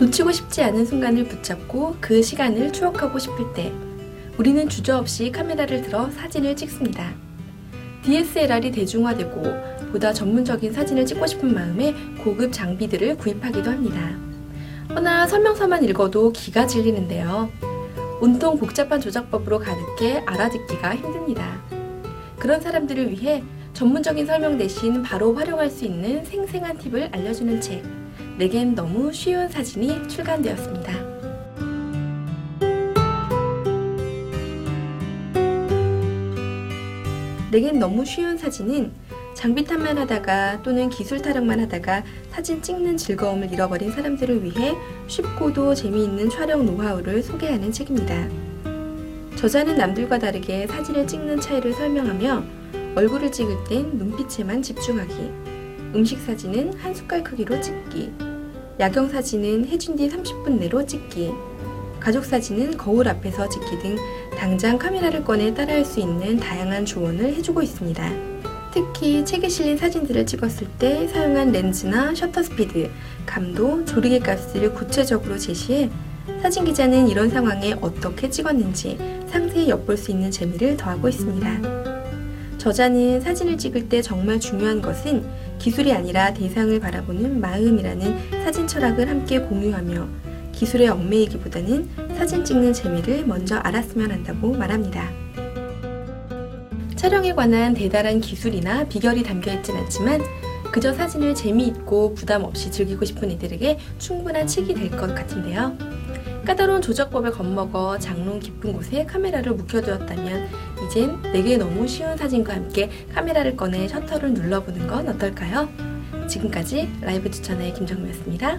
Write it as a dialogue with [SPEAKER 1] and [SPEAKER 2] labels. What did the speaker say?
[SPEAKER 1] 놓치고 싶지 않은 순간을 붙잡고 그 시간을 추억하고 싶을 때 우리는 주저없이 카메라를 들어 사진을 찍습니다. DSLR이 대중화되고 보다 전문적인 사진을 찍고 싶은 마음에 고급 장비들을 구입하기도 합니다. 허나 설명서만 읽어도 기가 질리는데요. 온통 복잡한 조작법으로 가득해 알아듣기가 힘듭니다. 그런 사람들을 위해 전문적인 설명 대신 바로 활용할 수 있는 생생한 팁을 알려주는 책, 내겐 너무 쉬운 사진이 출간되었습니다. 내겐 너무 쉬운 사진은 장비 탓만 하다가 또는 기술 타령만 하다가 사진 찍는 즐거움을 잃어버린 사람들을 위해 쉽고도 재미있는 촬영 노하우를 소개하는 책입니다. 저자는 남들과 다르게 사진을 찍는 차이를 설명하며 얼굴을 찍을 땐 눈빛에만 집중하기, 음식 사진은 한 숟갈 크기로 찍기, 야경 사진은 해준 뒤 30분 내로 찍기, 가족 사진은 거울 앞에서 찍기 등 당장 카메라를 꺼내 따라할 수 있는 다양한 조언을 해주고 있습니다. 특히 책에 실린 사진들을 찍었을 때 사용한 렌즈나 셔터 스피드, 감도, 조리개 값을 구체적으로 제시해 사진 기자는 이런 상황에 어떻게 찍었는지 상세히 엿볼 수 있는 재미를 더하고 있습니다. 저자는 사진을 찍을 때 정말 중요한 것은 기술이 아니라 대상을 바라보는 마음이라는 사진 철학을 함께 공유하며 기술에 얽매이기보다는 사진 찍는 재미를 먼저 알았으면 한다고 말합니다. 촬영에 관한 대단한 기술이나 비결이 담겨 있진 않지만 그저 사진을 재미있고 부담 없이 즐기고 싶은 이들에게 충분한 책이 될 것 같은데요. 까다로운 조작법에 겁먹어 장롱 깊은 곳에 카메라를 묵혀두었다면 이젠 내게 너무 쉬운 사진과 함께 카메라를 꺼내 셔터를 눌러보는 건 어떨까요? 지금까지 라이브 추천의 김정미였습니다.